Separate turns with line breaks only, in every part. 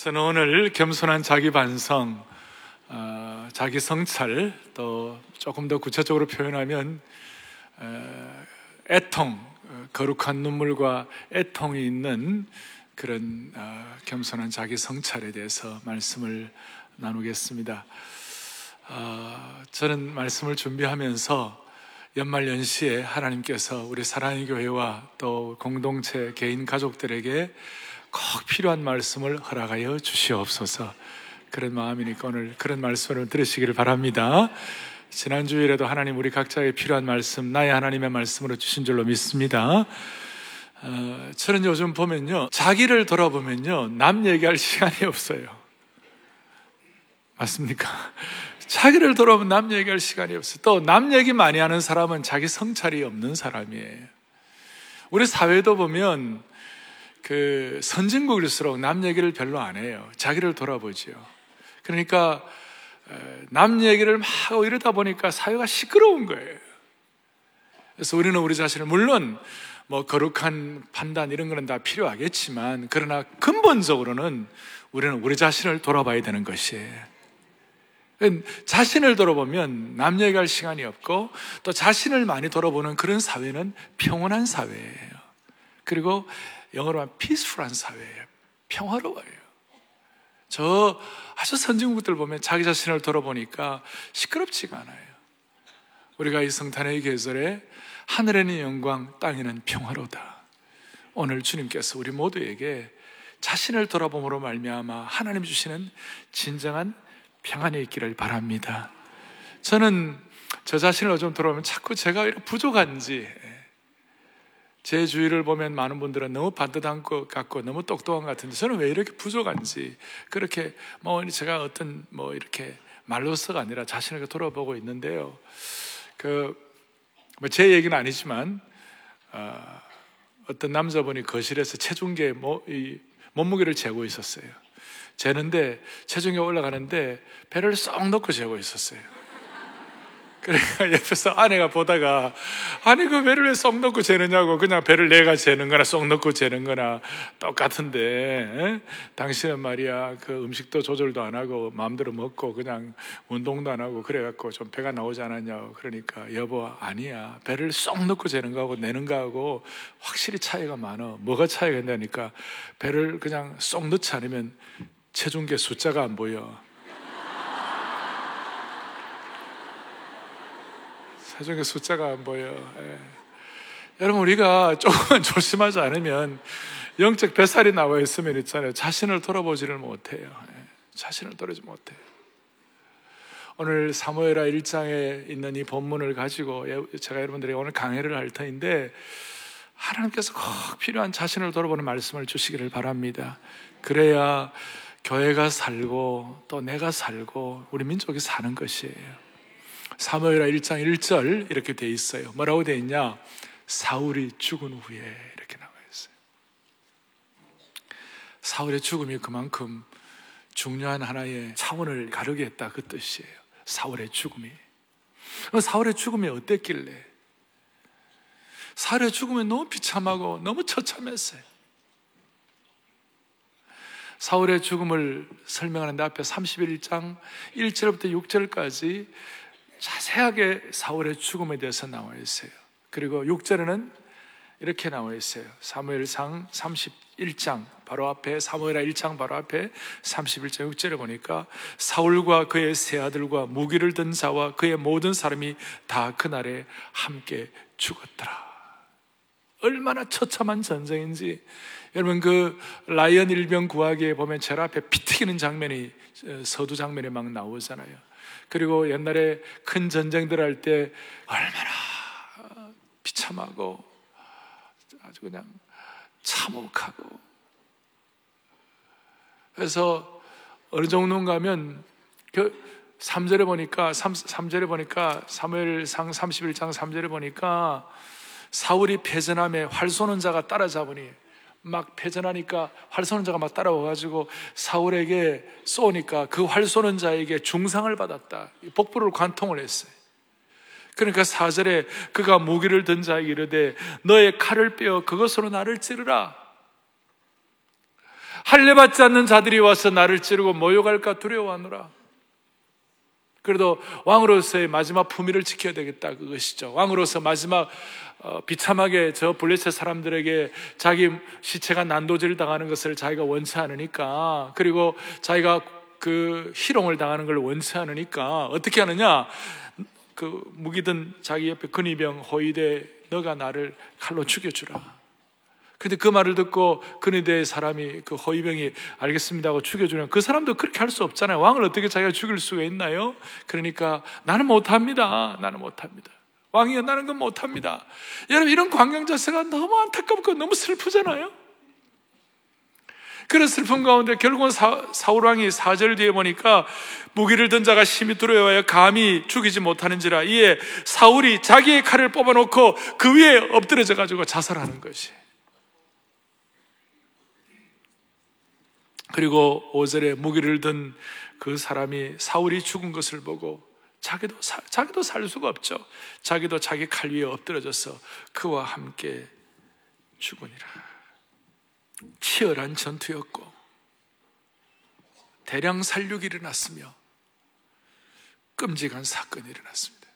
저는 오늘 겸손한 자기 반성, 어, 자기 성찰, 또 조금 더 구체적으로 표현하면 어, 애통, 어, 거룩한 눈물과 애통이 있는 그런 어, 겸손한 자기 성찰에 대해서 말씀을 나누겠습니다. 어, 저는 말씀을 준비하면서 연말 연시에 하나님께서 우리 사랑의 교회와 또 공동체 개인 가족들에게 꼭 필요한 말씀을 허락하여 주시옵소서. 그런 마음이니까 오늘 그런 말씀을 들으시기를 바랍니다. 지난 주일에도 하나님 우리 각자에게 필요한 말씀, 나의 하나님의 말씀으로 주신 줄로 믿습니다. 어, 저는 요즘 보면요, 자기를 돌아보면요, 남 얘기할 시간이 없어요. 맞습니까? 자기를 돌아보면 남 얘기할 시간이 없어요. 또 남 얘기 많이 하는 사람은 자기 성찰이 없는 사람이에요. 우리 사회도 보면 그 선진국일수록 남 얘기를 별로 안 해요. 자기를 돌아보죠. 그러니까 남 얘기를 막 이러다 보니까 사회가 시끄러운 거예요. 그래서 우리는 우리 자신을 물론 뭐 거룩한 판단 이런 거는 다 필요하겠지만 그러나 근본적으로는 우리는 우리 자신을 돌아봐야 되는 것이에요. 자신을 돌아보면 남 얘기할 시간이 없고 또 자신을 많이 돌아보는 그런 사회는 평온한 사회예요. 그리고 영어로 하면 피스풀한 사회예요. 평화로워요. 저 아주 선진국들 보면 자기 자신을 돌아보니까 시끄럽지가 않아요. 우리가 이 성탄의 계절에 하늘에는 영광, 땅에는 평화로다. 오늘 주님께서 우리 모두에게 자신을 돌아봄으로 말미암아 하나님 주시는 진정한 평안이 있기를 바랍니다. 저는 저 자신을 좀 돌아보면 자꾸 제가 부족한지 제 주위를 보면 많은 분들은 너무 반듯한 것 같고 너무 똑똑한 것 같은데 저는 왜 이렇게 부족한지 그렇게 뭐 제가 어떤 뭐 이렇게 말로서가 아니라 자신을 돌아보고 있는데요. 그 뭐 제 얘기는 아니지만 어, 떤 남자분이 거실에서 체중계 뭐, 이 몸무게를 재고 있었어요. 재는데 체중이 올라가는데 배를 쏙 넣고 재고 있었어요. 그러니까 옆에서 아내가 보다가 아니 그 배를 왜쏙 넣고 재느냐고 그냥 배를 내가 재는 거나 쏙 넣고 재는 거나 똑같은데 에? 당신은 말이야 그 음식도 조절도 안 하고 마음대로 먹고 그냥 운동도 안 하고 그래갖고 좀 배가 나오지 않았냐고 그러니까 여보 아니야. 배를 쏙 넣고 재는 거하고 내는 거하고 확실히 차이가 많아. 뭐가 차이가 있다니까 배를 그냥 쏙 넣지 않으면 체중계 숫자가 안 보여 세종의 숫자가 안 보여. 예. 여러분 우리가 조금만 조심하지 않으면 영적 뱃살이 나와 있으면 있잖아요. 자신을 돌아보지를 못해요. 예. 자신을 돌아보지 못해요. 오늘 사무엘하 1장에 있는 이 본문을 가지고 제가 여러분들에게 오늘 강해를 할 터인데 하나님께서 꼭 필요한 자신을 돌아보는 말씀을 주시기를 바랍니다. 그래야 교회가 살고 또 내가 살고 우리 민족이 사는 것이에요. 사무엘하 1장 1절 이렇게 돼 있어요. 뭐라고 돼 있냐? 사울이 죽은 후에 이렇게 나와 있어요. 사울의 죽음이 그만큼 중요한 하나의 차원을 가르게 했다 그 뜻이에요. 사울의 죽음이. 사울의 죽음이 어땠길래? 사울의 죽음이 너무 비참하고 너무 처참했어요. 사울의 죽음을 설명하는데 앞에 31장 1절부터 6절까지 자세하게 사울의 죽음에 대해서 나와 있어요. 그리고 6절에는 이렇게 나와 있어요. 사무엘상 31장 바로 앞에 사무엘하 1장 바로 앞에 31장 6절에 보니까 사울과 그의 세 아들과 무기를 든 자와 그의 모든 사람이 다 그날에 함께 죽었더라. 얼마나 처참한 전쟁인지 여러분 그 라이언 일병 구하기에 보면 제일 앞에 피 튀기는 장면이 서두 장면에 막 나오잖아요. 그리고 옛날에 큰 전쟁들 할 때 얼마나 비참하고 아주 그냥 참혹하고. 그래서 어느 정도인가 하면 그 3절에 보니까 3, 3절에 보니까 사무엘상 31장 3절에 보니까 사울이 패전함에 활 쏘는 자가 따라잡으니 막 패전하니까 활 쏘는 자가 막 따라와가지고 사울에게 쏘니까 그 활 쏘는 자에게 중상을 받았다. 복부를 관통을 했어요. 그러니까 사절에 그가 무기를 든 자에게 이르되 너의 칼을 빼어 그것으로 나를 찌르라. 할례받지 않는 자들이 와서 나를 찌르고 모욕할까 두려워하노라. 그래도 왕으로서의 마지막 품위를 지켜야 되겠다 그것이죠. 왕으로서 마지막 어, 비참하게 저 블레셋 사람들에게 자기 시체가 난도질을 당하는 것을 자기가 원치 않으니까 그리고 자기가 그 희롱을 당하는 걸 원치 않으니까 어떻게 하느냐 그 무기든 자기 옆에 근위병 호위대 너가 나를 칼로 죽여주라. 근데 그 말을 듣고 근위대 사람이 그 호위병이 알겠습니다 하고 죽여주면 그 사람도 그렇게 할 수 없잖아요. 왕을 어떻게 자기가 죽일 수가 있나요? 그러니까 나는 못합니다. 나는 못합니다. 왕이여 나는 건 못합니다. 여러분 이런 광경 자세가 너무 안타깝고 너무 슬프잖아요. 그런 슬픔 가운데 결국은 사, 사울 왕이 4절 뒤에 보니까 무기를 든 자가 심히 두려워하여 감히 죽이지 못하는지라 이에 사울이 자기의 칼을 뽑아놓고 그 위에 엎드려져 가지고 자살하는 것이. 그리고 5절에 무기를 든 그 사람이 사울이 죽은 것을 보고 자기도 사, 자기도 살 수가 없죠. 자기도 자기 칼 위에 엎드려져서 그와 함께 죽으니라. 치열한 전투였고 대량 살육이 일어났으며 끔찍한 사건이 일어났습니다.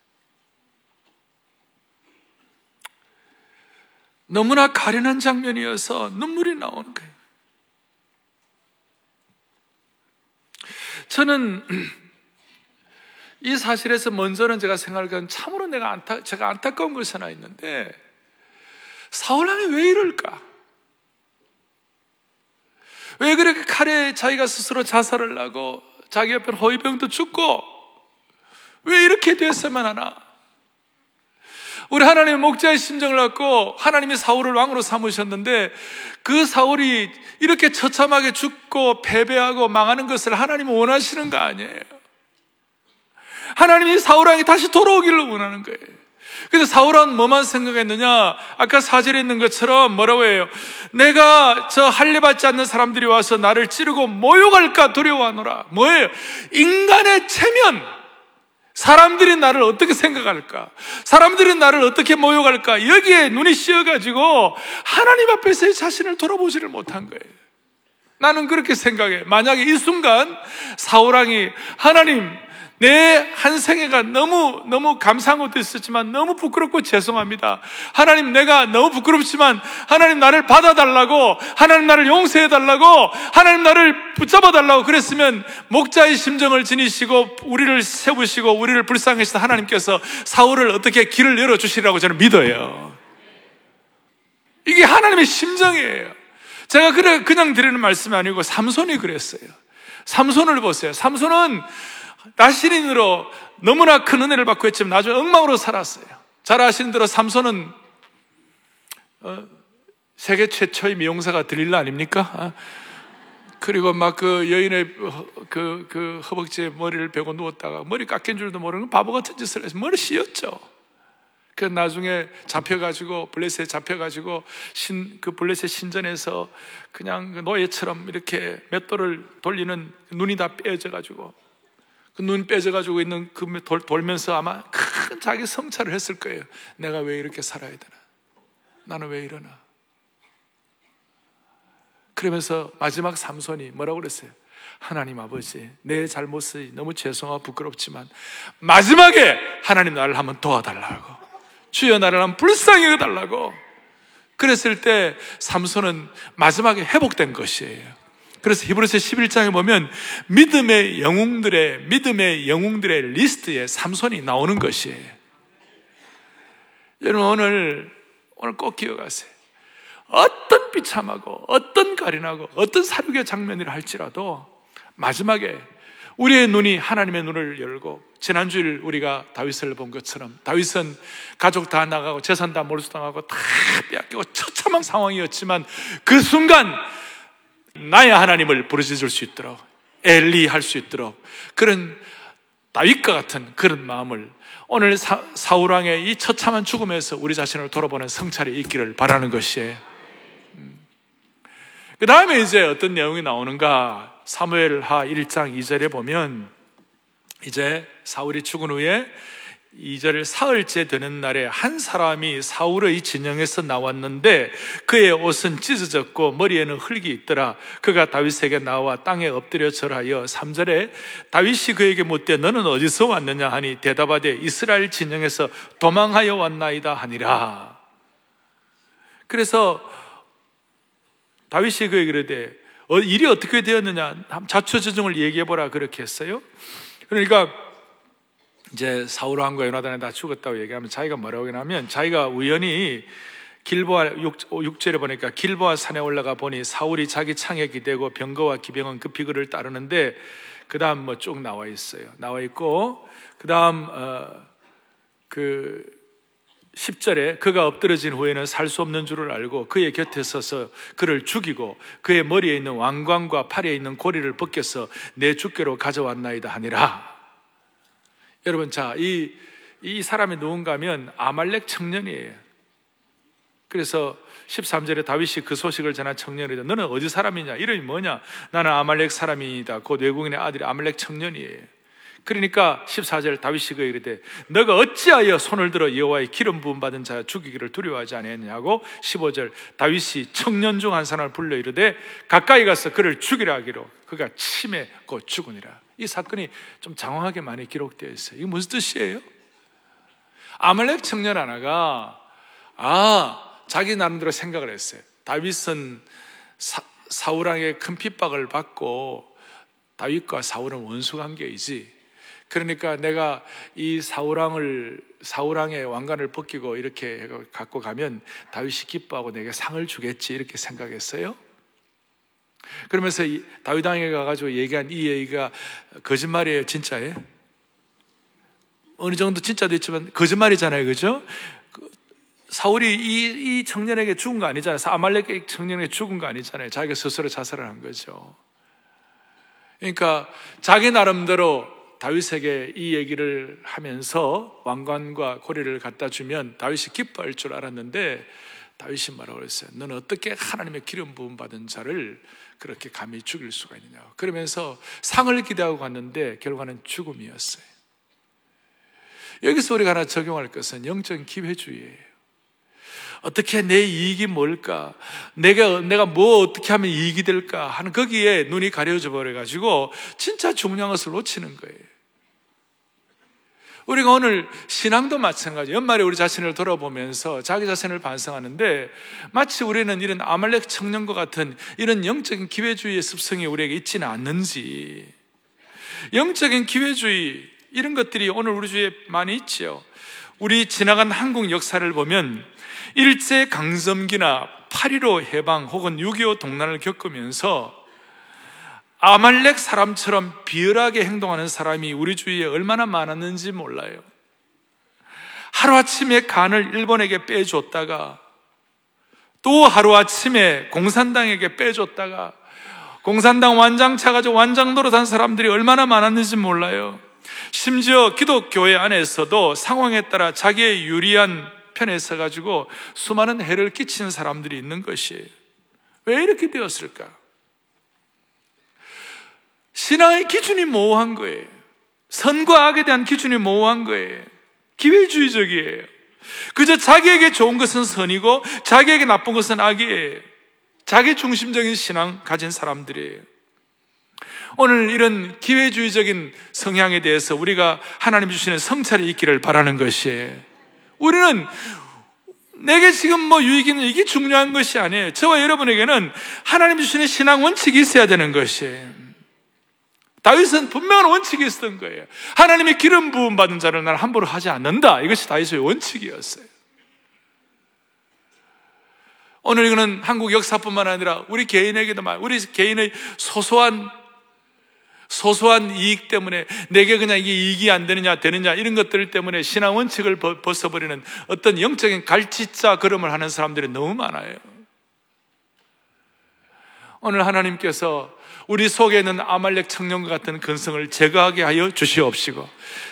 너무나 가련한 장면이어서 눈물이 나오는 거예요. 저는 이 사실에서 먼저는 제가 생각한 참으로 내가 안타, 제가 안타까운 것이 하나 있는데 사울왕이 왜 이럴까? 왜 그렇게 칼에 자기가 스스로 자살을 하고 자기 옆에 호위병도 죽고 왜 이렇게 됐으면 하나? 우리 하나님의 목자의 심정을 갖고 하나님이 사울을 왕으로 삼으셨는데 그 사울이 이렇게 처참하게 죽고 패배하고 망하는 것을 하나님은 원하시는 거 아니에요. 하나님이 사울왕이 다시 돌아오기를 원하는 거예요. 그래서 사울은 뭐만 생각했느냐? 아까 사절에 있는 것처럼 뭐라고 해요? 내가 저 할례 받지 않는 사람들이 와서 나를 찌르고 모욕할까 두려워하노라. 뭐예요? 인간의 체면. 사람들이 나를 어떻게 생각할까? 사람들이 나를 어떻게 모욕할까? 여기에 눈이 씌어가지고 하나님 앞에서의 자신을 돌아보지를 못한 거예요. 나는 그렇게 생각해. 만약에 이 순간 사울왕이 하나님 내 한 생애가 너무, 너무 감사한 것도 있었지만 너무 부끄럽고 죄송합니다. 하나님 내가 너무 부끄럽지만 하나님 나를 받아달라고, 하나님 나를 용서해달라고, 하나님 나를 붙잡아달라고 그랬으면 목자의 심정을 지니시고 우리를 세우시고 우리를 불쌍하시다 하나님께서 사울을 어떻게 길을 열어주시라고 저는 믿어요. 이게 하나님의 심정이에요. 제가 그래, 그냥 드리는 말씀이 아니고 삼손이 그랬어요. 삼손을 보세요. 삼손은 나시린으로 너무나 큰 은혜를 받고 했지만 나중에 엉망으로 살았어요. 잘 아시는 대로 삼손은 어, 세계 최초의 미용사가 드릴라 아닙니까? 아, 그리고 막 그 여인의 그, 그 허벅지에 머리를 베고 누웠다가 머리 깎인 줄도 모르는 바보 같은 짓을 해서 머리 씌었죠. 그 나중에 잡혀가지고 블레셋에 잡혀가지고 신 그 블레셋 신전에서 그냥 그 노예처럼 이렇게 맷돌을 돌리는 눈이 다 빼어져가지고 그 눈 빼져가지고 있는 그 돌, 돌면서 아마 큰 자기 성찰을 했을 거예요. 내가 왜 이렇게 살아야 되나? 나는 왜 이러나? 그러면서 마지막 삼손이 뭐라고 그랬어요? 하나님 아버지, 내 잘못이 너무 죄송하고 부끄럽지만 마지막에 하나님 나를 한번 도와달라고. 주여 나를 한번 불쌍히 해달라고. 그랬을 때 삼손은 마지막에 회복된 것이에요. 그래서 히브리서 11장에 보면 믿음의 영웅들의 믿음의 영웅들의 리스트에 삼손이 나오는 것이에요. 여러분 오늘 오늘 꼭 기억하세요. 어떤 비참하고 어떤 가련하고 어떤 살육의 장면이라 할지라도 마지막에 우리의 눈이 하나님의 눈을 열고 지난주일 우리가 다윗을 본 것처럼 다윗은 가족 다 나가고 재산 다 몰수당하고 다 빼앗기고 처참한 상황이었지만 그 순간 나의 하나님을 부르짖을 수 있도록 엘리 할 수 있도록 그런 다윗과 같은 그런 마음을 오늘 사, 사울왕의 이 처참한 죽음에서 우리 자신을 돌아보는 성찰이 있기를 바라는 것이에요. 음. 그 다음에 이제 어떤 내용이 나오는가? 사무엘하 1장 2절에 보면 이제 사울이 죽은 후에 2절 사흘째 되는 날에 한 사람이 사울의 진영에서 나왔는데 그의 옷은 찢어졌고 머리에는 흙이 있더라. 그가 다윗에게 나와 땅에 엎드려 절하여 3절에 다윗이 그에게 묻되 너는 어디서 왔느냐 하니 대답하되 이스라엘 진영에서 도망하여 왔나이다 하니라. 그래서 다윗이 그에게 그러되 어, 일이 어떻게 되었느냐 자초지종을 얘기해 보라 그렇게 했어요. 그러니까 이제 사울 왕과 요나단이 다 죽었다고 얘기하면 자기가 뭐라고 하냐면 자기가 우연히 길보아 6, 절에 보니까 길보아 산에 올라가 보니 사울이 자기 창에 기대고 병거와 기병은 급히 그를 따르는데 그 다음 뭐 쭉 나와 있어요. 나와 있고 그 다음 어, 그 10절에 그가 엎드러진 후에는 살 수 없는 줄을 알고 그의 곁에 서서 그를 죽이고 그의 머리에 있는 왕관과 팔에 있는 고리를 벗겨서 내 주께로 가져왔나이다 하니라. 여러분, 자, 이, 이 사람이 누군가 하면 아말렉 청년이에요. 그래서 13절에 다윗이 그 소식을 전한 청년이다. 너는 어디 사람이냐? 이름이 뭐냐? 나는 아말렉 사람이다. 곧 외국인의 아들이 아말렉 청년이에요. 그러니까 14절 다윗이 그에게 이르되 너가 어찌하여 손을 들어 여호와의 기름 부음 받은 자 죽이기를 두려워하지 아니했냐고 15절 다윗이 청년 중 한 사람을 불러 이르되 가까이 가서 그를 죽이라 하기로 그가 침에 곧 죽으니라 이 사건이 좀 장황하게 많이 기록되어 있어요. 이게 무슨 뜻이에요? 아말렉 청년 하나가 아 자기 나름대로 생각을 했어요. 다윗은 사, 사울왕의 큰 핍박을 받고 다윗과 사울은 원수 관계이지. 그러니까 내가 이 사울왕을 사울왕의 왕관을 벗기고 이렇게 갖고 가면 다윗이 기뻐하고 내게 상을 주겠지 이렇게 생각했어요. 그러면서 다윗 왕에 가가지고 얘기한 이 얘기가 거짓말이에요, 진짜예요? 어느 정도 진짜도 있지만 거짓말이잖아요, 그죠? 그 사울이 이, 이 청년에게 죽은 거 아니잖아요. 아말렉 청년에게 죽은 거 아니잖아요. 자기가 스스로 자살을 한 거죠. 그러니까 자기 나름대로 다윗에게 이 얘기를 하면서 왕관과 고리를 갖다 주면 다윗이 기뻐할 줄 알았는데 다윗이 뭐라고 그랬어요? 너는 어떻게 하나님의 기름 부음 받은 자를 그렇게 감히 죽일 수가 있느냐. 그러면서 상을 기대하고 갔는데 결과는 죽음이었어요. 여기서 우리가 하나 적용할 것은 영적인 기회주의예요. 어떻게 내 이익이 뭘까? 내가, 내가 뭐 어떻게 하면 이익이 될까? 하는 거기에 눈이 가려져 버려가지고 진짜 중요한 것을 놓치는 거예요. 우리가 오늘 신앙도 마찬가지. 연말에 우리 자신을 돌아보면서 자기 자신을 반성하는데 마치 우리는 이런 아말렉 청년과 같은 이런 영적인 기회주의의 습성이 우리에게 있지는 않는지. 영적인 기회주의 이런 것들이 오늘 우리 주위에 많이 있지요. 우리 지나간 한국 역사를 보면 일제 강점기나 8.15 해방 혹은 6.25 동란을 겪으면서 아말렉 사람처럼 비열하게 행동하는 사람이 우리 주위에 얼마나 많았는지 몰라요. 하루아침에 간을 일본에게 빼줬다가 또 하루아침에 공산당에게 빼줬다가 공산당 완장 차 가지고 완장 노릇한 사람들이 얼마나 많았는지 몰라요. 심지어 기독교회 안에서도 상황에 따라 자기의 유리한 편에 서가지고 수많은 해를 끼치는 사람들이 있는 것이에요. 왜 이렇게 되었을까? 신앙의 기준이 모호한 거예요. 선과 악에 대한 기준이 모호한 거예요. 기회주의적이에요. 그저 자기에게 좋은 것은 선이고 자기에게 나쁜 것은 악이에요. 자기 중심적인 신앙 가진 사람들이에요. 오늘 이런 기회주의적인 성향에 대해서 우리가 하나님 주시는 성찰이 있기를 바라는 것이에요. 우리는 내게 지금 뭐 유익이 있는 이게 중요한 것이 아니에요. 저와 여러분에게는 하나님 주시는 신앙 원칙이 있어야 되는 것이에요. 다윗은 분명한 원칙이 있었던 거예요. 하나님의 기름 부음 받은 자를 나는 함부로 하지 않는다. 이것이 다윗의 원칙이었어요. 오늘 이거는 한국 역사뿐만 아니라 우리 개인에게도 말, 우리 개인의 소소한 소소한 이익 때문에 내게 그냥 이게 이익이 안 되느냐 되느냐 이런 것들 때문에 신앙 원칙을 벗어버리는 어떤 영적인 갈치자 걸음을 하는 사람들이 너무 많아요. 오늘 하나님께서 우리 속에 있는 아말렉 청년과 같은 근성을 제거하게 하여 주시옵시고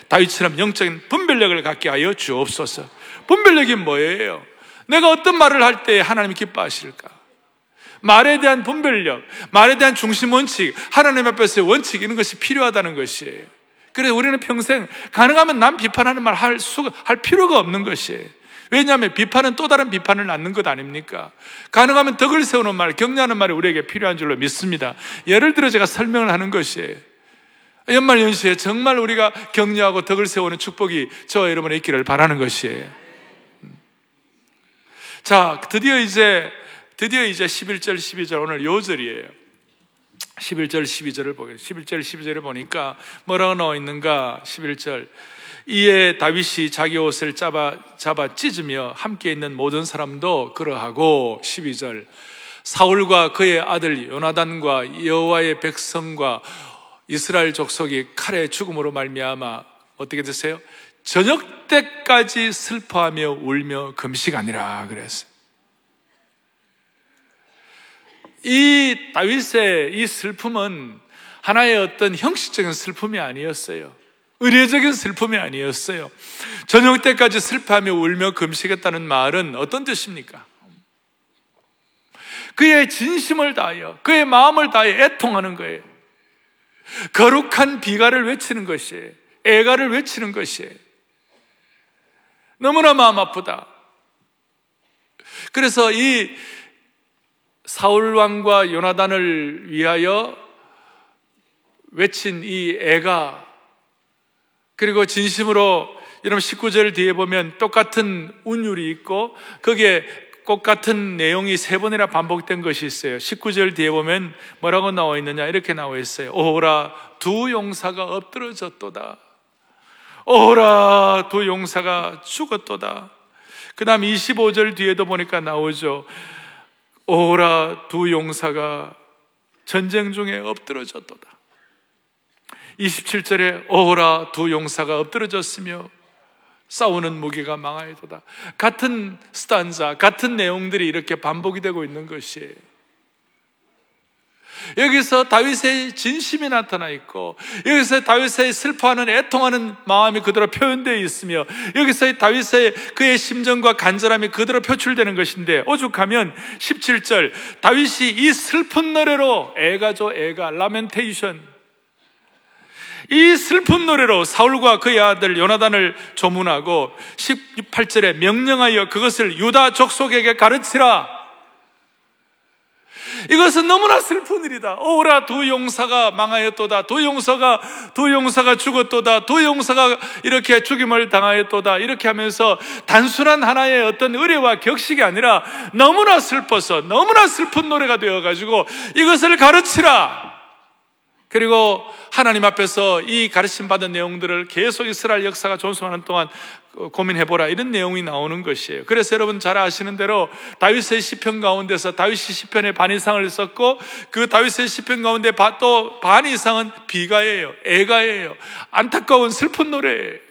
다윗처럼 영적인 분별력을 갖게 하여 주옵소서. 분별력이 뭐예요? 내가 어떤 말을 할 때 하나님이 기뻐하실까? 말에 대한 분별력, 말에 대한 중심 원칙, 하나님 앞에서의 원칙 이런 것이 필요하다는 것이에요. 그래 우리는 평생 가능하면 남 비판하는 말 할 수, 할 필요가 없는 것이에요. 왜냐하면 비판은 또 다른 비판을 낳는 것 아닙니까? 가능하면 덕을 세우는 말, 격려하는 말이 우리에게 필요한 줄로 믿습니다. 예를 들어 제가 설명을 하는 것이에요. 연말 연시에 정말 우리가 격려하고 덕을 세우는 축복이 저와 여러분의 있기를 바라는 것이에요. 자, 드디어 이제, 드디어 이제 11절, 12절 오늘 요절이에요. 11절, 12절을 보겠습니다. 11절, 12절을 보니까 뭐라고 나와 있는가? 11절. 이에 다윗이 자기 옷을 잡아, 잡아 찢으며 함께 있는 모든 사람도 그러하고 12절. 사울과 그의 아들 요나단과 여호와의 백성과 이스라엘 족속이 칼의 죽음으로 말미암아 어떻게 됐어요? 저녁 때까지 슬퍼하며 울며 금식하니라 그랬어요. 이 다윗의 이 슬픔은 하나의 어떤 형식적인 슬픔이 아니었어요. 의례적인 슬픔이 아니었어요. 저녁 때까지 슬퍼하며 울며 금식했다는 말은 어떤 뜻입니까? 그의 진심을 다하여, 그의 마음을 다하여 애통하는 거예요. 거룩한 비가를 외치는 것이에요. 애가를 외치는 것이에요. 너무나 마음 아프다. 그래서 이 사울 왕과 요나단을 위하여 외친 이 애가 그리고 진심으로 여러분 19절 뒤에 보면 똑같은 운율이 있고 거기에 똑 같은 내용이 세 번이나 반복된 것이 있어요. 19절 뒤에 보면 뭐라고 나와 있느냐 이렇게 나와 있어요. 오라 두 용사가 엎드러졌도다. 오라 두 용사가 죽었도다. 그 다음 25절 뒤에도 보니까 나오죠. 오라 두 용사가 전쟁 중에 엎드러졌도다. 27절에 오라 두 용사가 엎드러졌으며 싸우는 무게가 망하여도다. 같은 스탄자, 같은 내용들이 이렇게 반복이 되고 있는 것이에요. 여기서 다윗의 진심이 나타나 있고 여기서 다윗의 슬퍼하는 애통하는 마음이 그대로 표현되어 있으며 여기서 다윗의 그의 심정과 간절함이 그대로 표출되는 것인데 오죽하면 17절 다윗이 이 슬픈 노래로 애가죠 애가 라멘테이션 이 슬픈 노래로 사울과 그의 아들 요나단을 조문하고 18절에 명령하여 그것을 유다 족속에게 가르치라 이것은 너무나 슬픈 일이다. 오라 두 용사가 망하였도다. 두 용사가 두 용사가 죽었도다. 두 용사가 이렇게 죽임을 당하였도다. 이렇게 하면서 단순한 하나의 어떤 의뢰와 격식이 아니라 너무나 슬퍼서 너무나 슬픈 노래가 되어 가지고 이것을 가르치라. 그리고 하나님 앞에서 이 가르침 받은 내용들을 계속 이스라엘 역사가 존속하는 동안 고민해보라 이런 내용이 나오는 것이에요. 그래서 여러분 잘 아시는 대로 다윗의 시편 가운데서 다윗이 시편의 반 이상을 썼고 그 다윗의 시편 가운데 또 반 이상은 비가예요, 애가예요, 안타까운 슬픈 노래예요.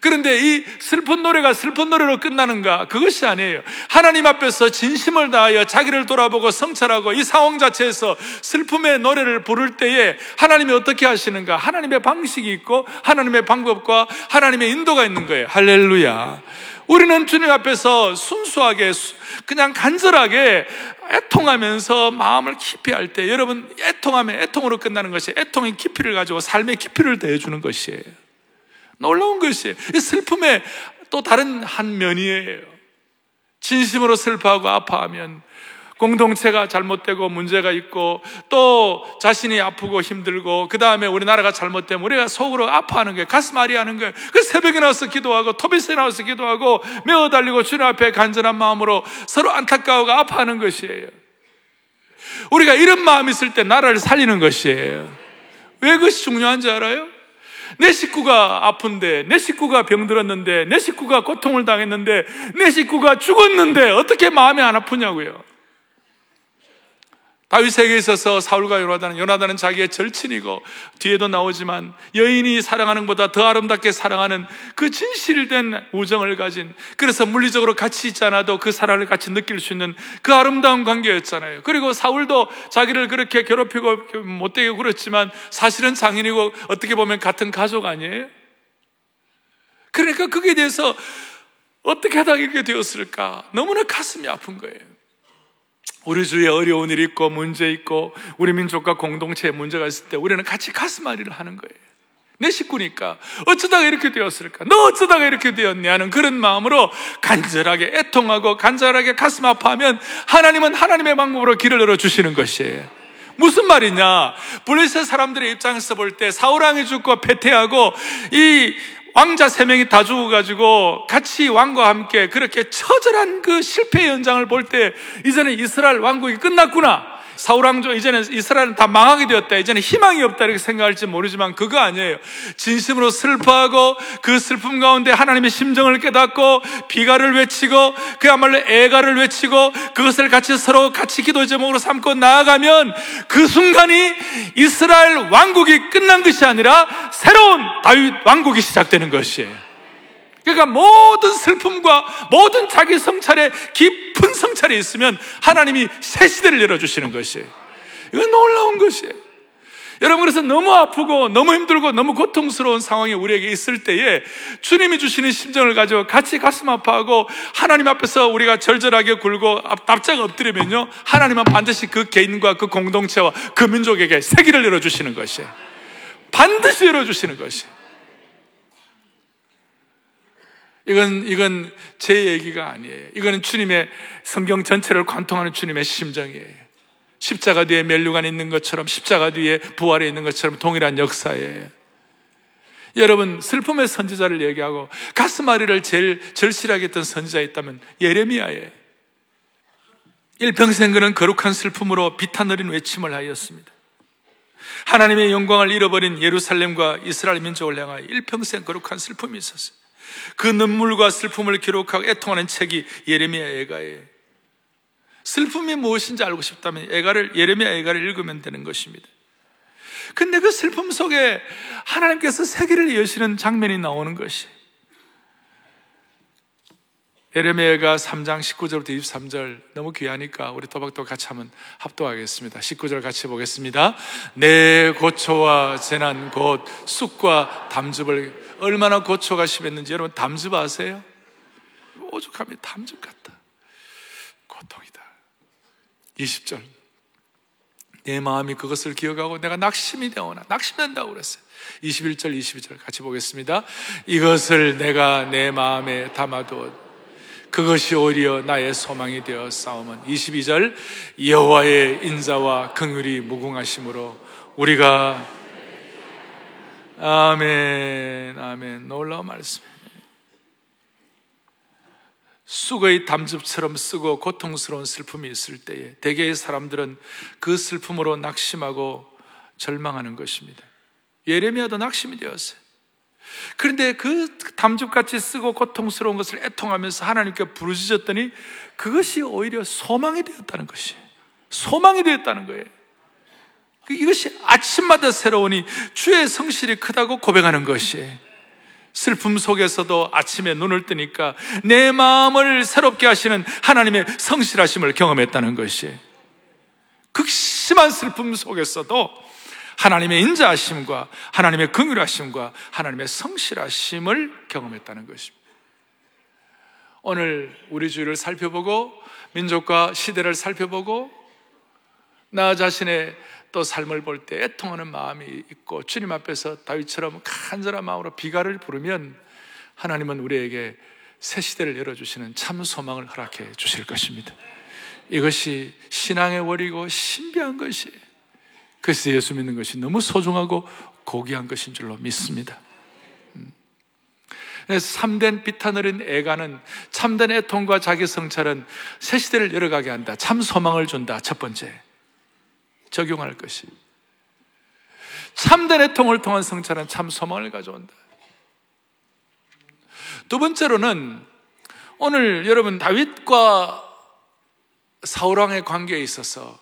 그런데 이 슬픈 노래가 슬픈 노래로 끝나는가? 그것이 아니에요. 하나님 앞에서 진심을 다하여 자기를 돌아보고 성찰하고 이 상황 자체에서 슬픔의 노래를 부를 때에 하나님이 어떻게 하시는가? 하나님의 방식이 있고 하나님의 방법과 하나님의 인도가 있는 거예요. 할렐루야. 우리는 주님 앞에서 순수하게 그냥 간절하게 애통하면서 마음을 깊이 할 때 여러분 애통하면 애통으로 끝나는 것이 애통의 깊이를 가지고 삶의 깊이를 더해주는 것이에요. 놀라운 것이에요. 이 슬픔의 또 다른 한 면이에요. 진심으로 슬퍼하고 아파하면 공동체가 잘못되고 문제가 있고 또 자신이 아프고 힘들고 그 다음에 우리나라가 잘못되면 우리가 속으로 아파하는 거예요. 가슴 아리하는 거예요. 그 새벽에 나와서 기도하고 토비스에 나와서 기도하고 메어 달리고 주님 앞에 간절한 마음으로 서로 안타까워가 아파하는 것이에요. 우리가 이런 마음이 있을 때 나라를 살리는 것이에요. 왜 그것이 중요한지 알아요? 내 식구가 아픈데, 내 식구가 병들었는데, 내 식구가 고통을 당했는데, 내 식구가 죽었는데, 어떻게 마음이 안 아프냐고요. 다윗에게 있어서 사울과 요나단은 요나단은 자기의 절친이고 뒤에도 나오지만 여인이 사랑하는 것보다 더 아름답게 사랑하는 그 진실된 우정을 가진 그래서 물리적으로 같이 있지 않아도 그 사랑을 같이 느낄 수 있는 그 아름다운 관계였잖아요. 그리고 사울도 자기를 그렇게 괴롭히고 못되게 굴었지만 사실은 장인이고 어떻게 보면 같은 가족 아니에요? 그러니까 그게 대해서 어떻게 하다 이렇게 되었을까? 너무나 가슴이 아픈 거예요. 우리 주위에 어려운 일 있고 문제 있고 우리 민족과 공동체에 문제가 있을 때 우리는 같이 가슴앓이를 하는 거예요. 내 식구니까 어쩌다가 이렇게 되었을까? 너 어쩌다가 이렇게 되었냐 하는 그런 마음으로 간절하게 애통하고 간절하게 가슴 아파하면 하나님은 하나님의 방법으로 길을 열어 주시는 것이에요. 무슨 말이냐? 블레셋 사람들의 입장에서 볼 때 사울 왕이 죽고 패퇴하고 이 왕자 세 명이 다 죽어가지고 같이 왕과 함께 그렇게 처절한 그 실패 현장을 볼 때 이제는 이스라엘 왕국이 끝났구나. 사울왕조 이제는 이스라엘은 다 망하게 되었다. 이제는 희망이 없다 이렇게 생각할지 모르지만 그거 아니에요. 진심으로 슬퍼하고 그 슬픔 가운데 하나님의 심정을 깨닫고 비가를 외치고 그야말로 애가를 외치고 그것을 같이 서로 같이 기도 제목으로 삼고 나아가면 그 순간이 이스라엘 왕국이 끝난 것이 아니라 새로운 다윗 왕국이 시작되는 것이에요. 그러니까 모든 슬픔과 모든 자기 성찰에 깊은 성찰이 있으면 하나님이 새 시대를 열어주시는 것이에요. 이건 놀라운 것이에요. 여러분, 그래서 너무 아프고, 너무 힘들고, 너무 고통스러운 상황이 우리에게 있을 때에 주님이 주시는 심정을 가지고 같이 가슴 아파하고 하나님 앞에서 우리가 절절하게 굴고 납작 엎드리면요. 하나님은 반드시 그 개인과 그 공동체와 그 민족에게 세기를 열어주시는 것이에요. 반드시 열어주시는 것이에요. 이건, 이건 제 얘기가 아니에요. 이거는 주님의 성경 전체를 관통하는 주님의 심정이에요. 십자가 뒤에 멸류관 있는 것처럼 십자가 뒤에 부활에 있는 것처럼 동일한 역사예요. 여러분 슬픔의 선지자를 얘기하고 가슴앓이를 제일 절실하게 했던 선지자 있다면 예레미야예요. 일평생 그는 거룩한 슬픔으로 비탄 어린 외침을 하였습니다. 하나님의 영광을 잃어버린 예루살렘과 이스라엘 민족을 향하여 일평생 거룩한 슬픔이 있었어요. 그 눈물과 슬픔을 기록하고 애통하는 책이 예레미야 애가예요. 슬픔이 무엇인지 알고 싶다면 애가를 예레미야 애가를 읽으면 되는 것입니다. 근데 그 슬픔 속에 하나님께서 세계를 여시는 장면이 나오는 것이 예레미야가 3장 19절부터 23절 너무 귀하니까 우리 또박또 같이 한번 합독하겠습니다. 19절 같이 보겠습니다. 내 고초와 재난 곧 쑥과 담즙을 얼마나 고초가 심했는지 여러분 담즙 아세요? 오죽하면 담즙 같다. 고통이다. 20절. 내 마음이 그것을 기억하고 내가 낙심이 되오나 낙심된다고 그랬어요. 21절, 22절 같이 보겠습니다. 이것을 내가 내 마음에 담아두었 그것이 오히려 나의 소망이 되어 싸움은 22절 여호와의 인자와 긍휼이 무궁하심으로 우리가 아멘, 아멘. 놀라운 말씀. 쑥의 담즙처럼 쓰고 고통스러운 슬픔이 있을 때에 대개의 사람들은 그 슬픔으로 낙심하고 절망하는 것입니다. 예레미야도 낙심이 되었어요. 그런데 그 담즙같이 쓰고 고통스러운 것을 애통하면서 하나님께 부르짖었더니 그것이 오히려 소망이 되었다는 것이 소망이 되었다는 거예요. 그 이것이 아침마다 새로우니 주의 성실이 크다고 고백하는 것이 슬픔 속에서도 아침에 눈을 뜨니까 내 마음을 새롭게 하시는 하나님의 성실하심을 경험했다는 것이 극심한 슬픔 속에서도 하나님의 인자하심과 하나님의 긍휼하심과 하나님의 성실하심을 경험했다는 것입니다. 오늘 우리 주위를 살펴보고 민족과 시대를 살펴보고 나 자신의 또 삶을 볼 때 애통하는 마음이 있고 주님 앞에서 다윗처럼 간절한 마음으로 비가를 부르면 하나님은 우리에게 새 시대를 열어주시는 참 소망을 허락해 주실 것입니다. 이것이 신앙의 월이고 신비한 것이 그래서 예수 믿는 것이 너무 소중하고 고귀한 것인 줄로 믿습니다. 음. 참된 비탄어린 애가는 참된 애통과 자기 성찰은 새 시대를 열어가게 한다. 참 소망을 준다. 첫 번째. 적용할 것이. 참된 애통을 통한 성찰은 참 소망을 가져온다. 두 번째로는 오늘 여러분 다윗과 사울 왕의 관계에 있어서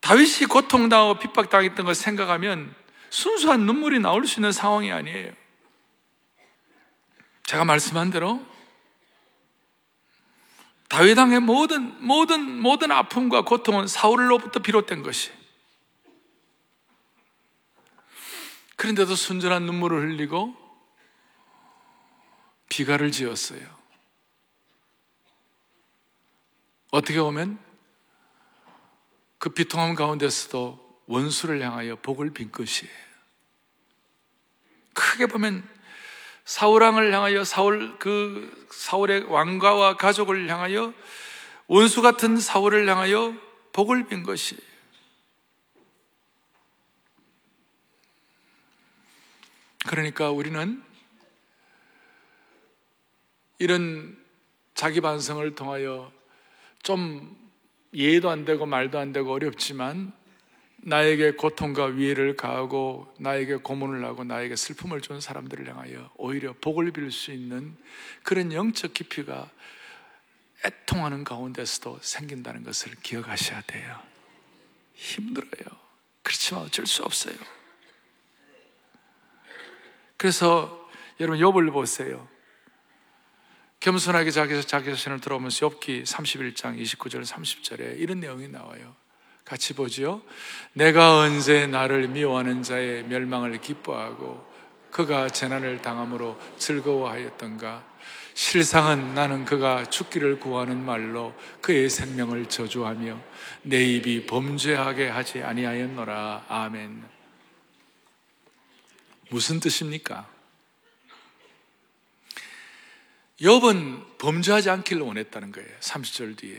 다윗이 고통당하고 핍박당했던 걸 생각하면 순수한 눈물이 나올 수 있는 상황이 아니에요. 제가 말씀한 대로 다윗왕의 모든 모든 모든 아픔과 고통은 사울로부터 비롯된 것이. 그런데도 순전한 눈물을 흘리고 비가를 지었어요. 어떻게 보면 그 비통함 가운데서도 원수를 향하여 복을 빈 것이에요. 크게 보면 사울왕을 향하여 사울 그 사울의 왕가와 가족을 향하여 원수 같은 사울을 향하여 복을 빈 것이에요. 그러니까 우리는 이런 자기 반성을 통하여 좀 이해도 안 되고 말도 안 되고 어렵지만 나에게 고통과 위해를 가하고 나에게 고문을 하고 나에게 슬픔을 준 사람들을 향하여 오히려 복을 빌 수 있는 그런 영적 깊이가 애통하는 가운데서도 생긴다는 것을 기억하셔야 돼요. 힘들어요. 그렇지만 어쩔 수 없어요. 그래서 여러분 욥을 보세요. 겸손하게 자기, 자기 자신을 들어오면서 욥기 31장 29절 30절에 이런 내용이 나와요. 같이 보지요. 내가 언제 나를 미워하는 자의 멸망을 기뻐하고 그가 재난을 당함으로 즐거워하였던가 실상은 나는 그가 죽기를 구하는 말로 그의 생명을 저주하며 내 입이 범죄하게 하지 아니하였노라. 아멘. 무슨 뜻입니까? 욥은 범죄하지 않기를 원했다는 거예요. 30절 뒤에.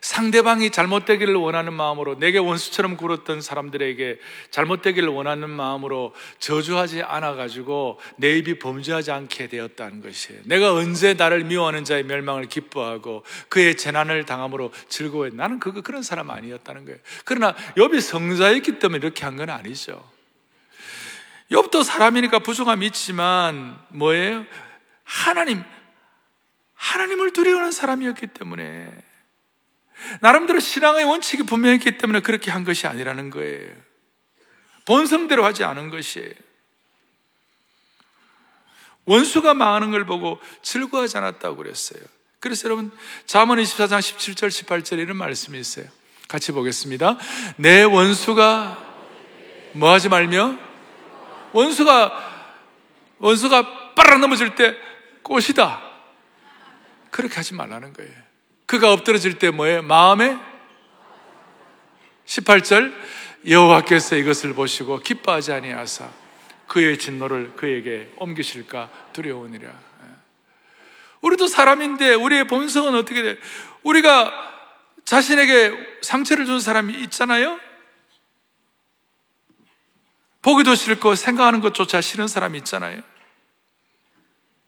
상대방이 잘못되기를 원하는 마음으로 내게 원수처럼 굴었던 사람들에게 잘못되기를 원하는 마음으로 저주하지 않아 가지고 내 입이 범죄하지 않게 되었다는 것이에요. 내가 언제 나를 미워하는 자의 멸망을 기뻐하고 그의 재난을 당함으로 즐거워해. 나는 그 그런 사람 아니었다는 거예요. 그러나 욥이 성자였기 때문에 이렇게 한 건 아니죠. 욥도 사람이니까 부족함이 있지만 뭐예요? 하나님 하나님을 두려워하는 사람이었기 때문에 나름대로 신앙의 원칙이 분명했기 때문에 그렇게 한 것이 아니라는 거예요. 본성대로 하지 않은 것이에요. 원수가 망하는 걸 보고 즐거워하지 않았다고 그랬어요. 그래서 여러분, 잠언 24장 17절, 18절에 이런 말씀이 있어요. 같이 보겠습니다. 내 원수가 뭐 하지 말며? 원수가, 원수가 빠르 넘어질 때 꽃이다. 그렇게 하지 말라는 거예요. 그가 엎드러질 때 뭐예요? 마음에 18절 여호와께서 이것을 보시고 기뻐하지 아니하사 그의 진노를 그에게 옮기실까 두려우니라. 예. 우리도 사람인데 우리의 본성은 어떻게 돼? 우리가 자신에게 상처를 준 사람이 있잖아요. 보기도 싫고 생각하는 것조차 싫은 사람이 있잖아요.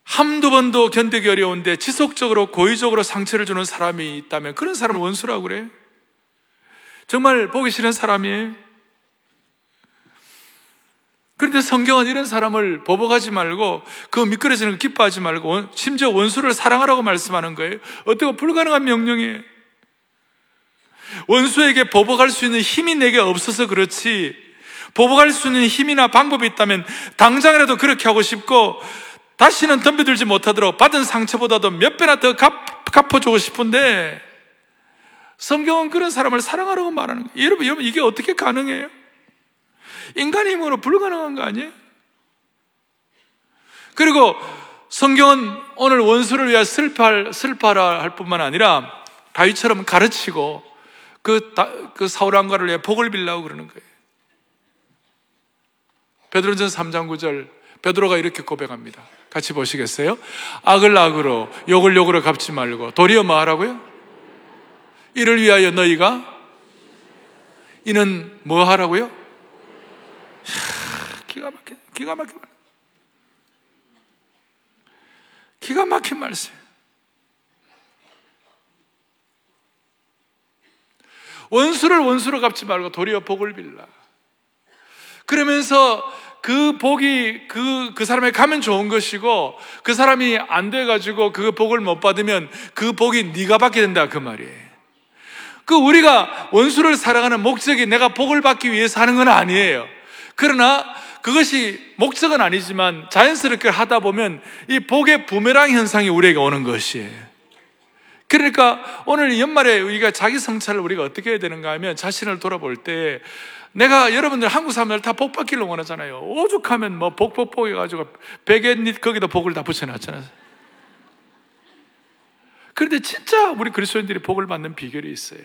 한두 번도 견디기 어려운데 지속적으로 고의적으로 상처를 주는 사람이 있다면 그런 사람을 원수라고 그래. 정말 보기 싫은 사람이에요. 그런데 성경은 이런 사람을 보복하지 말고 그 미끄러지는 걸 기뻐하지 말고 심지어 원수를 사랑하라고 말씀하는 거예요. 어떻게 불가능한 명령이에요. 원수에게 보복할 수 있는 힘이 내게 없어서 그렇지 보복할 수 있는 힘이나 방법이 있다면 당장이라도 그렇게 하고 싶고 다시는 덤벼들지 못하도록 받은 상처보다도 몇 배나 더 갚, 갚아주고 싶은데 성경은 그런 사람을 사랑하라고 말하는 거예요. 여러분, 여러분, 이게 어떻게 가능해요? 인간의 힘으로 불가능한 거 아니에요? 그리고 성경은 오늘 원수를 위해 슬퍼할, 슬퍼하라 할 뿐만 아니라 다윗처럼 가르치고 그, 그 사울 왕가를 위해 복을 빌라고 그러는 거예요. 베드로전 3장 9절 베드로가 이렇게 고백합니다. 같이 보시겠어요? 악을 악으로, 욕을 욕으로 갚지 말고, 도리어 뭐 하라고요? 이를 위하여 너희가, 이는 뭐 하라고요? 기가 막힌, 기가 막힌 말. 기가 막힌 말씀. 원수를 원수로 갚지 말고 도리어 복을 빌라. 그러면서 그 복이 그, 그 사람에 가면 좋은 것이고 그 사람이 안 돼가지고 그 복을 못 받으면 그 복이 네가 받게 된다 그 말이에요. 그 우리가 원수를 사랑하는 목적이 내가 복을 받기 위해서 하는 건 아니에요. 그러나 그것이 목적은 아니지만 자연스럽게 하다 보면 이 복의 부메랑 현상이 우리에게 오는 것이에요. 그러니까 오늘 연말에 우리가 자기 성찰을 우리가 어떻게 해야 되는가 하면 자신을 돌아볼 때 내가 여러분들 한국 사람들 다 복 받기를 원하잖아요. 오죽하면 뭐 복복복 해가지고 베개 거기다 복을 다 붙여놨잖아요. 그런데 진짜 우리 그리스도인들이 복을 받는 비결이 있어요.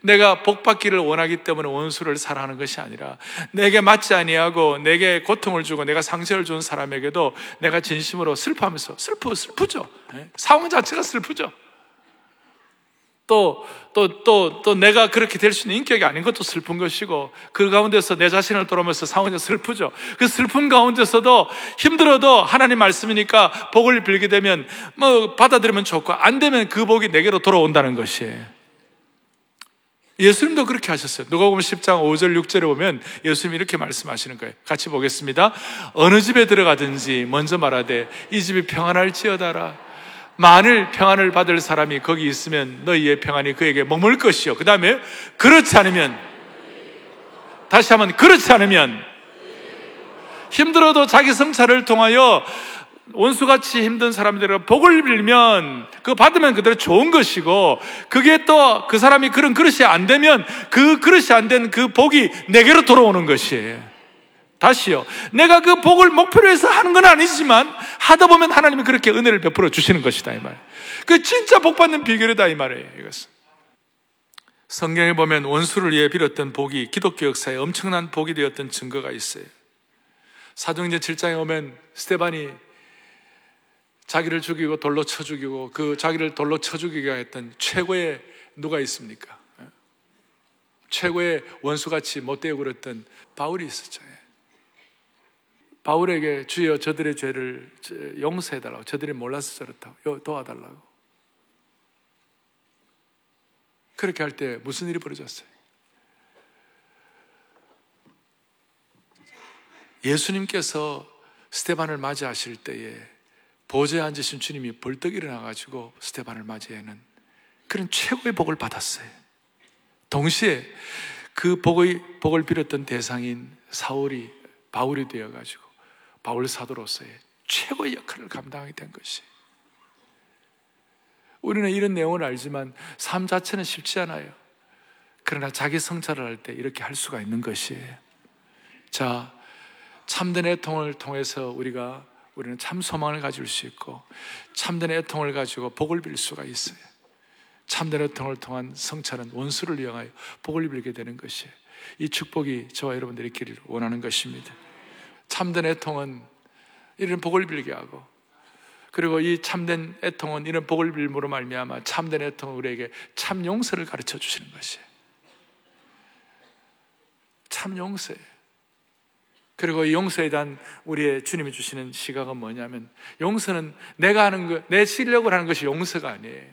내가 복 받기를 원하기 때문에 원수를 사랑하는 것이 아니라 내게 맞지 아니하고 내게 고통을 주고 내가 상처를 준 사람에게도 내가 진심으로 슬퍼하면서 슬프 슬프죠. 예? 상황 자체가 슬프죠. 또, 또, 또, 또 내가 그렇게 될 수 있는 인격이 아닌 것도 슬픈 것이고, 그 가운데서 내 자신을 돌아보면서 상황이 슬프죠. 그 슬픔 가운데서도 힘들어도 하나님 말씀이니까 복을 빌게 되면 뭐 받아들이면 좋고, 안 되면 그 복이 내게로 돌아온다는 것이에요. 예수님도 그렇게 하셨어요. 누가 보면 10장 5절 6절에 보면 예수님이 이렇게 말씀하시는 거예요. 같이 보겠습니다. 어느 집에 들어가든지 먼저 말하되 이 집이 평안할지어다라. 만일 평안을 받을 사람이 거기 있으면 너희의 평안이 그에게 머물 것이요. 그 다음에 그렇지 않으면 다시 한번 그렇지 않으면 힘들어도 자기 성찰을 통하여 원수같이 힘든 사람들은 복을 빌면 그 받으면 그대로 좋은 것이고 그게 또 그 사람이 그런 그릇이 안 되면 그 그릇이 안 된 그 복이 내게로 돌아오는 것이에요. 다시요. 내가 그 복을 목표로 해서 하는 건 아니지만 하다 보면 하나님이 그렇게 은혜를 베풀어 주시는 것이다 이 말. 그 진짜 복 받는 비결이다 이 말이에요. 이것은. 성경에 보면 원수를 위해 빌었던 복이 기독교 역사에 엄청난 복이 되었던 증거가 있어요. 사도행전 7장에 오면 스테반이 자기를 죽이고 돌로 쳐 죽이고 그 자기를 돌로 쳐 죽이게 했던 최고의 누가 있습니까? 예? 최고의 원수같이 못되고 그랬던 바울이 있었죠. 예. 바울에게 주여 저들의 죄를 용서해달라고 저들이 몰라서 저렇다고 도와달라고 그렇게 할 때 무슨 일이 벌어졌어요? 예수님께서 스테반을 맞이하실 때에 보좌에 앉으신 주님이 벌떡 일어나가지고 스테반을 맞이하는 그런 최고의 복을 받았어요. 동시에 그 복의, 복을 빌었던 대상인 사울이 바울이 되어가지고 바울 사도로서의 최고의 역할을 감당하게 된 것이. 우리는 이런 내용을 알지만 삶 자체는 쉽지 않아요. 그러나 자기 성찰을 할 때 이렇게 할 수가 있는 것이에요. 자, 참된 애통을 통해서 우리가 우리는 참 소망을 가질 수 있고 참된 애통을 가지고 복을 빌 수가 있어요. 참된 애통을 통한 성찰은 원수를 이용하여 복을 빌게 되는 것이에요. 이 축복이 저와 여러분들이 있기를 원하는 것입니다. 참된 애통은 이런 복을 빌게 하고 그리고 이 참된 애통은 이런 복을 빌므로 말미암아 참된 애통은 우리에게 참 용서를 가르쳐 주시는 것이에요. 참 용서예요. 그리고 이 용서에 대한 우리의 주님이 주시는 시각은 뭐냐면 용서는 내가 하는 것, 내 실력을 하는 것이 용서가 아니에요.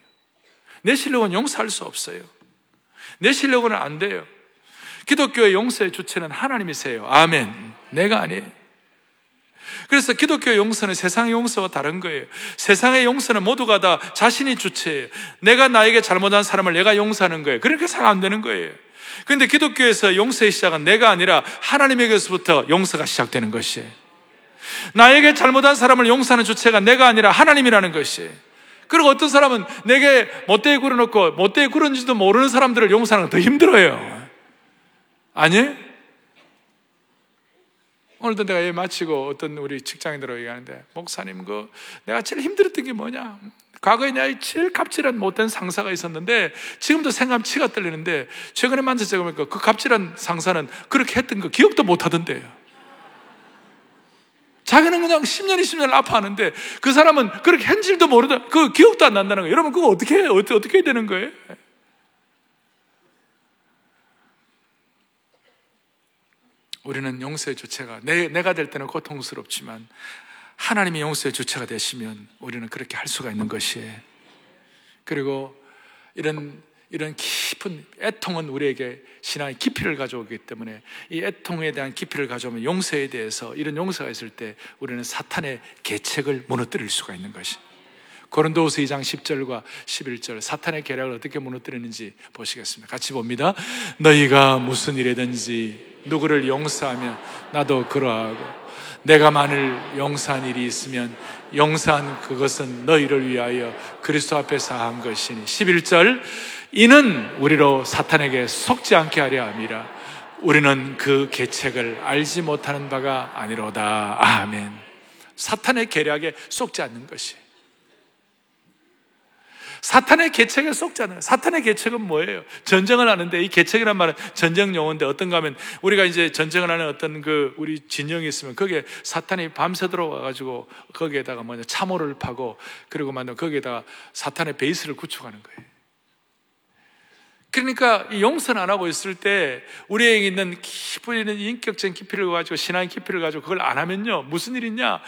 내 실력은 용서할 수 없어요. 내 실력은 안 돼요. 기독교의 용서의 주체는 하나님이세요. 아멘. 내가 아니에요. 그래서 기독교 용서는 세상의 용서와 다른 거예요. 세상의 용서는 모두가 다 자신이 주체예요. 내가 나에게 잘못한 사람을 내가 용서하는 거예요. 그렇게 살아 안 되는 거예요. 그런데 기독교에서 용서의 시작은 내가 아니라 하나님에게서부터 용서가 시작되는 것이에요. 나에게 잘못한 사람을 용서하는 주체가 내가 아니라 하나님이라는 것이에요. 그리고 어떤 사람은 내게 못되게 굴어놓고 못되게 굴은지도 모르는 사람들을 용서하는 건 더 힘들어요. 아니? 오늘도 내가 예 마치고 어떤 우리 직장인들하고 얘기하는데 목사님 그 내가 제일 힘들었던 게 뭐냐? 과거에 내가 제일 갑질한 못된 상사가 있었는데 지금도 생각하면 치가 떨리는데 최근에 만져서 보니까 그 갑질한 상사는 그렇게 했던 거 기억도 못 하던데요. 자기는 그냥 10년, 20년 아파하는데 그 사람은 그렇게 한 줄도 모르다, 그 기억도 안 난다는 거예요. 여러분, 그거 어떻게? 어떻게, 어떻게 해야 되는 거예요? 우리는 용서의 주체가, 내, 내가 될 때는 고통스럽지만 하나님의 용서의 주체가 되시면 우리는 그렇게 할 수가 있는 것이에요. 그리고 이런 이런 깊은 애통은 우리에게 신앙의 깊이를 가져오기 때문에 이 애통에 대한 깊이를 가져오면 용서에 대해서 이런 용서가 있을 때 우리는 사탄의 계책을 무너뜨릴 수가 있는 것이. 고린도후서 2장 10절과 11절 사탄의 계략을 어떻게 무너뜨리는지 보시겠습니다. 같이 봅니다. 너희가 무슨 일이든지 누구를 용서하면 나도 그러하고 내가 만일 용서한 일이 있으면 용서한 그것은 너희를 위하여 그리스도 앞에서 한 것이니. 11절 이는 우리로 사탄에게 속지 않게 하려 함이라. 우리는 그 계책을 알지 못하는 바가 아니로다. 아멘. 사탄의 계략에 속지 않는 것이 사탄의 계책에 속잖아요. 사탄의 계책은 뭐예요? 전쟁을 하는데 이 계책이란 말은 전쟁 용어인데 어떤가 하면 우리가 이제 전쟁을 하는 어떤 그 우리 진영이 있으면 거기에 사탄이 밤새도록 와가지고 거기에다가 뭐냐 참호를 파고 그리고 만든 거기에다가 사탄의 베이스를 구축하는 거예요. 그러니까 용선 안 하고 있을 때 우리에게 있는 깊이 있는 인격적인 깊이를 가지고 신앙의 깊이를 가지고 그걸 안 하면요 무슨 일이냐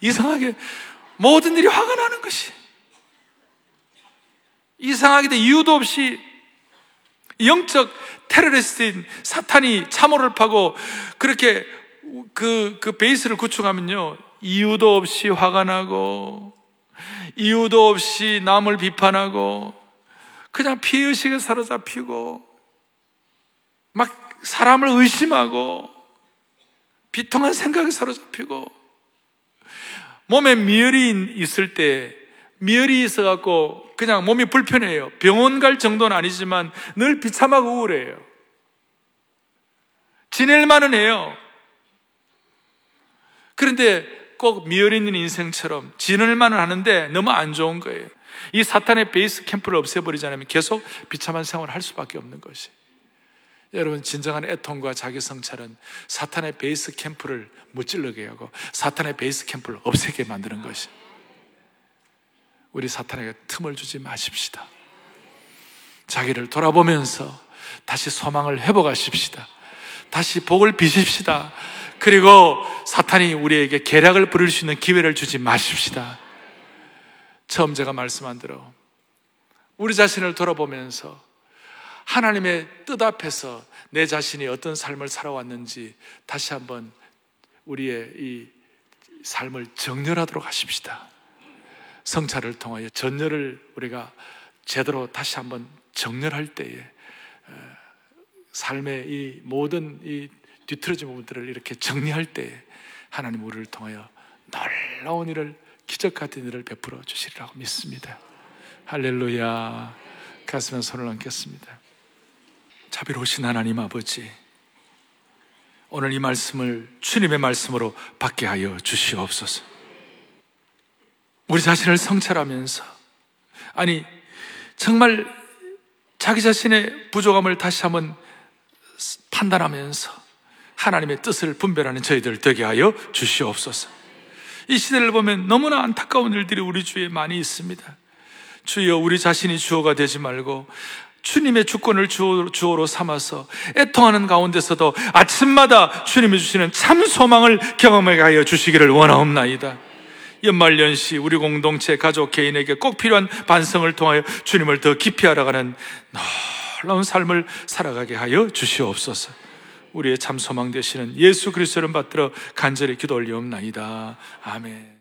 이상하게 모든 일이 화가 나는 것이 이상하게도 이유도 없이 영적 테러리스트인 사탄이 참호를 파고 그렇게 그, 그 베이스를 구축하면요 이유도 없이 화가 나고 이유도 없이 남을 비판하고 그냥 피의식에 사로잡히고 막 사람을 의심하고 비통한 생각에 사로잡히고 몸에 미열이 있을 때 미열이 있어갖고 그냥 몸이 불편해요. 병원 갈 정도는 아니지만 늘 비참하고 우울해요. 지낼 만은 해요. 그런데 꼭 미열 있는 인생처럼 지낼 만은 하는데 너무 안 좋은 거예요. 이 사탄의 베이스 캠프를 없애버리자면 계속 비참한 생활을 할 수밖에 없는 것이. 여러분, 진정한 애통과 자기 성찰은 사탄의 베이스 캠프를 무찔러게 하고 사탄의 베이스 캠프를 없애게 만드는 것이. 우리 사탄에게 틈을 주지 마십시다. 자기를 돌아보면서 다시 소망을 회복하십시다. 다시 복을 비십시다. 그리고 사탄이 우리에게 계략을 부릴 수 있는 기회를 주지 마십시다. 처음 제가 말씀한 대로 우리 자신을 돌아보면서 하나님의 뜻 앞에서 내 자신이 어떤 삶을 살아왔는지 다시 한번 우리의 이 삶을 정렬하도록 하십시다. 성찰을 통하여 전열을 우리가 제대로 다시 한번 정렬할 때에 삶의 이 모든 이 뒤틀어진 부분들을 이렇게 정리할 때에 하나님 우리를 통하여 놀라운 일을 기적 같은 일을 베풀어 주시리라고 믿습니다. 할렐루야. 가슴에 손을 얹겠습니다. 자비로우신 하나님 아버지, 오늘 이 말씀을 주님의 말씀으로 받게 하여 주시옵소서. 우리 자신을 성찰하면서, 아니, 정말 자기 자신의 부족함을 다시 한번 판단하면서 하나님의 뜻을 분별하는 저희들 되게 하여 주시옵소서. 이 시대를 보면 너무나 안타까운 일들이 우리 주위에 많이 있습니다. 주여 우리 자신이 주어가 되지 말고 주님의 주권을 주어, 주어로 삼아서 애통하는 가운데서도 아침마다 주님이 주시는 참 소망을 경험하게 하여 주시기를 원하옵나이다. 연말연시 우리 공동체 가족 개인에게 꼭 필요한 반성을 통하여 주님을 더 깊이 알아가는 놀라운 삶을 살아가게 하여 주시옵소서. 우리의 참 소망 되시는 예수 그리스도를 받들어 간절히 기도 올리옵나이다. 아멘.